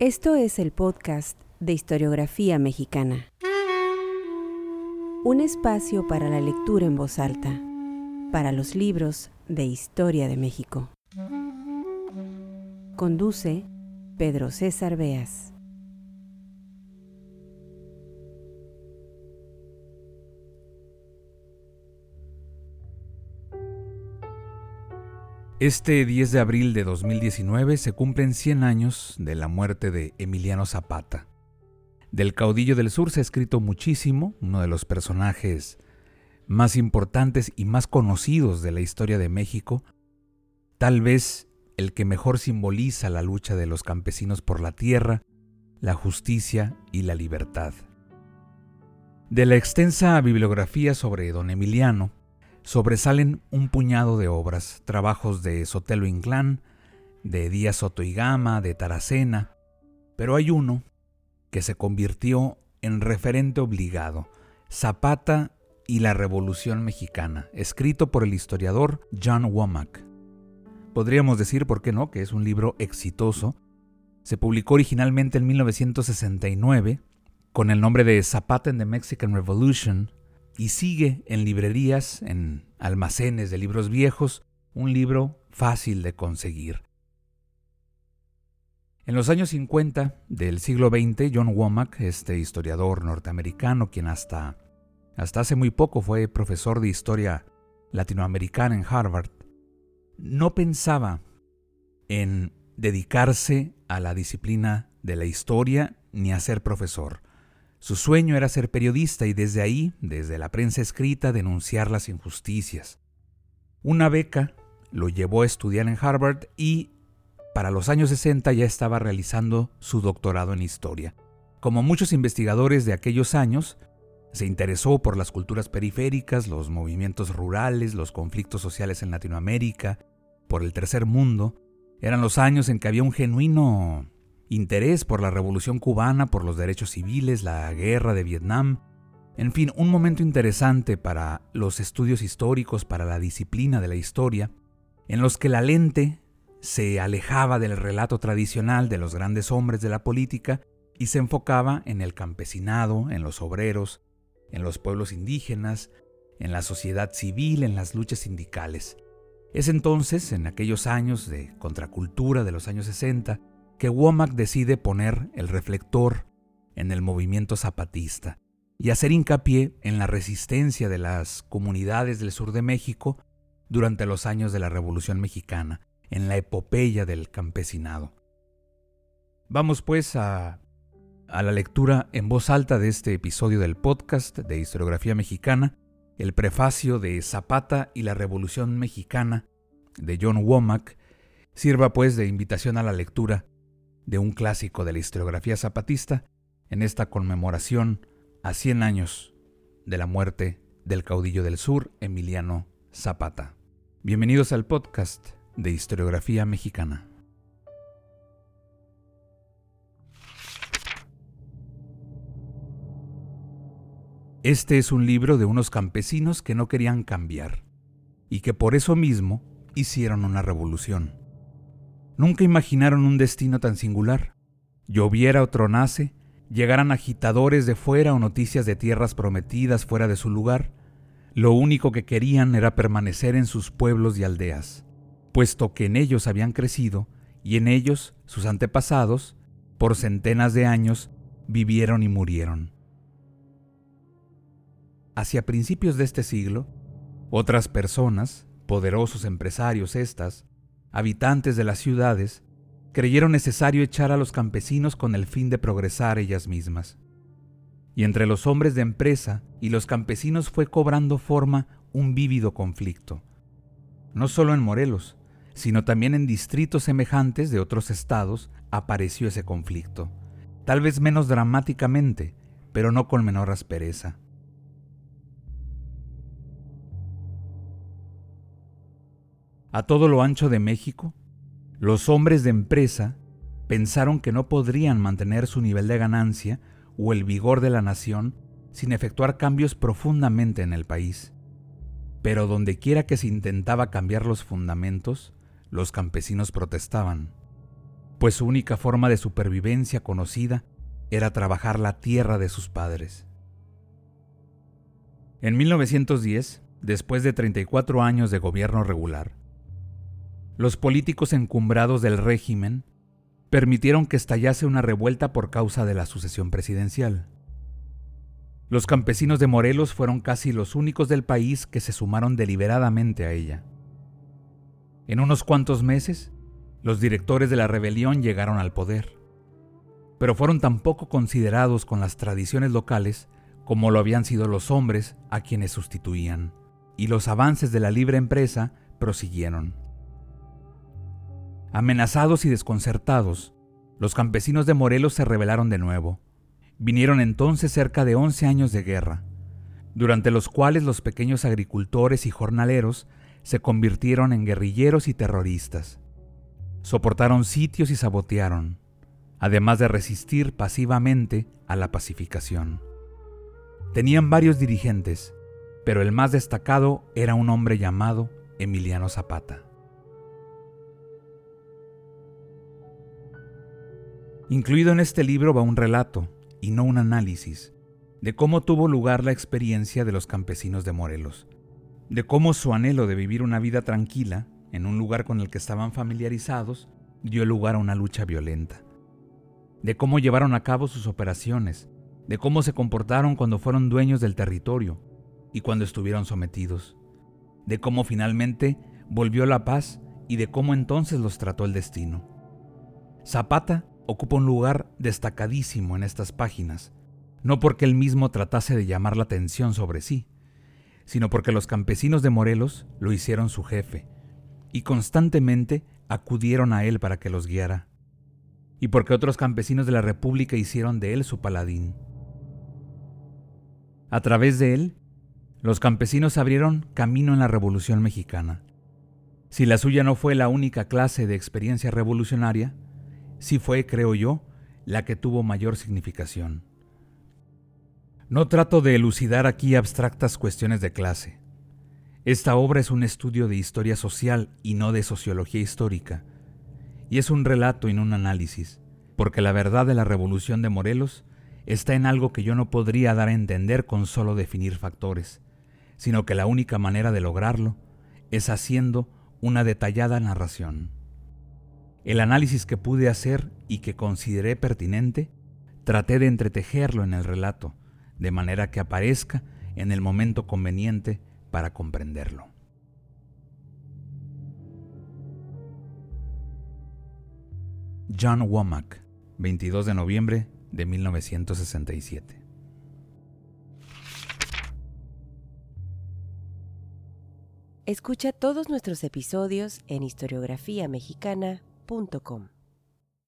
Esto es el podcast de historiografía mexicana. Un espacio para la lectura en voz alta, para los libros de historia de México. Conduce Pedro César Beas. Este 10 de abril de 2019 se cumplen 100 años de la muerte de Emiliano Zapata. Del caudillo del sur se ha escrito muchísimo, uno de los personajes más importantes y más conocidos de la historia de México, tal vez el que mejor simboliza la lucha de los campesinos por la tierra, la justicia y la libertad. De la extensa bibliografía sobre don Emiliano, sobresalen un puñado de obras, trabajos de Sotelo Inclán, de Díaz Soto y Gama, de Taracena, pero hay uno que se convirtió en referente obligado, Zapata y la Revolución Mexicana, escrito por el historiador John Womack. Podríamos decir, ¿por qué no?, que es un libro exitoso. Se publicó originalmente en 1969 con el nombre de Zapata en the Mexican Revolution y sigue en librerías, en almacenes de libros viejos, un libro fácil de conseguir. En los años 50 del siglo XX, John Womack, este historiador norteamericano, quien hasta, hasta hace muy poco fue profesor de historia latinoamericana en Harvard, no pensaba en dedicarse a la disciplina de la historia ni a ser profesor. Su sueño era ser periodista y desde ahí, desde la prensa escrita, denunciar las injusticias. Una beca lo llevó a estudiar en Harvard y para los años 60 ya estaba realizando su doctorado en historia. Como muchos investigadores de aquellos años, se interesó por las culturas periféricas, los movimientos rurales, los conflictos sociales en Latinoamérica, por el tercer mundo. Eran los años en que había un genuino interés por la revolución cubana, por los derechos civiles, la guerra de Vietnam, en fin, un momento interesante para los estudios históricos, para la disciplina de la historia, en los que la lente se alejaba del relato tradicional de los grandes hombres de la política y se enfocaba en el campesinado, en los obreros, en los pueblos indígenas, en la sociedad civil, en las luchas sindicales. Es entonces, en aquellos años de contracultura de los años 60, que Womack decide poner el reflector en el movimiento zapatista y hacer hincapié en la resistencia de las comunidades del sur de México durante los años de la Revolución Mexicana, en la epopeya del campesinado. Vamos pues a, a la lectura en voz alta de este episodio del podcast de Historiografía Mexicana, el prefacio de Zapata y la Revolución Mexicana de John Womack, sirva pues de invitación a la lectura de un clásico de la historiografía zapatista en esta conmemoración a 100 años de la muerte del caudillo del sur, Emiliano Zapata. Bienvenidos al podcast de historiografía mexicana. Este es un libro de unos campesinos que no querían cambiar y que por eso mismo hicieron una revolución. Nunca imaginaron un destino tan singular. Lloviera o tronase, llegaran agitadores de fuera o noticias de tierras prometidas fuera de su lugar. Lo único que querían era permanecer en sus pueblos y aldeas, puesto que en ellos habían crecido y en ellos sus antepasados, por centenas de años, vivieron y murieron. Hacia principios de este siglo, otras personas, poderosos empresarios estas, habitantes de las ciudades, creyeron necesario echar a los campesinos con el fin de progresar ellas mismas. Y entre los hombres de empresa y los campesinos fue cobrando forma un vívido conflicto. No solo en Morelos, sino también en distritos semejantes de otros estados apareció ese conflicto, tal vez menos dramáticamente, pero no con menor aspereza. A todo lo ancho de México, los hombres de empresa pensaron que no podrían mantener su nivel de ganancia o el vigor de la nación sin efectuar cambios profundamente en el país. Pero dondequiera que se intentaba cambiar los fundamentos, los campesinos protestaban. pues su única forma de supervivencia conocida era trabajar la tierra de sus padres. En 1910, después de 34 años de gobierno regular, los políticos encumbrados del régimen permitieron que estallase una revuelta por causa de la sucesión presidencial. Los campesinos de Morelos fueron casi los únicos del país que se sumaron deliberadamente a ella. En unos cuantos meses, los directores de la rebelión llegaron al poder, pero fueron tan poco considerados con las tradiciones locales como lo habían sido los hombres a quienes sustituían, y los avances de la libre empresa prosiguieron. Amenazados y desconcertados, los campesinos de Morelos se rebelaron de nuevo. Vinieron entonces cerca de 11 años de guerra, durante los cuales los pequeños agricultores y jornaleros se convirtieron en guerrilleros y terroristas. Soportaron sitios y sabotearon, además de resistir pasivamente a la pacificación. Tenían varios dirigentes, pero el más destacado era un hombre llamado Emiliano Zapata. Incluido en este libro va un relato, y no un análisis, de cómo tuvo lugar la experiencia de los campesinos de Morelos, de cómo su anhelo de vivir una vida tranquila, en un lugar con el que estaban familiarizados, dio lugar a una lucha violenta, de cómo llevaron a cabo sus operaciones, de cómo se comportaron cuando fueron dueños del territorio y cuando estuvieron sometidos, de cómo finalmente volvió la paz y de cómo entonces los trató el destino. Zapata ocupa un lugar destacadísimo en estas páginas, no porque él mismo tratase de llamar la atención sobre sí, sino porque los campesinos de Morelos lo hicieron su jefe, y constantemente acudieron a él para que los guiara, y porque otros campesinos de la República hicieron de él su paladín. A través de él, los campesinos abrieron camino en la Revolución Mexicana. Si la suya no fue la única clase de experiencia revolucionaria, sí fue, creo yo, la que tuvo mayor significación. No trato de elucidar aquí abstractas cuestiones de clase. Esta obra es un estudio de historia social y no de sociología histórica, y es un relato y no un análisis, porque la verdad de la revolución de Morelos está en algo que yo no podría dar a entender con solo definir factores, sino que la única manera de lograrlo es haciendo una detallada narración. El análisis que pude hacer y que consideré pertinente, traté de entretejerlo en el relato, de manera que aparezca en el momento conveniente para comprenderlo. John Womack, 22 de noviembre de 1967. Escucha todos nuestros episodios en historiografiamexicana.com www.radiomaría.com.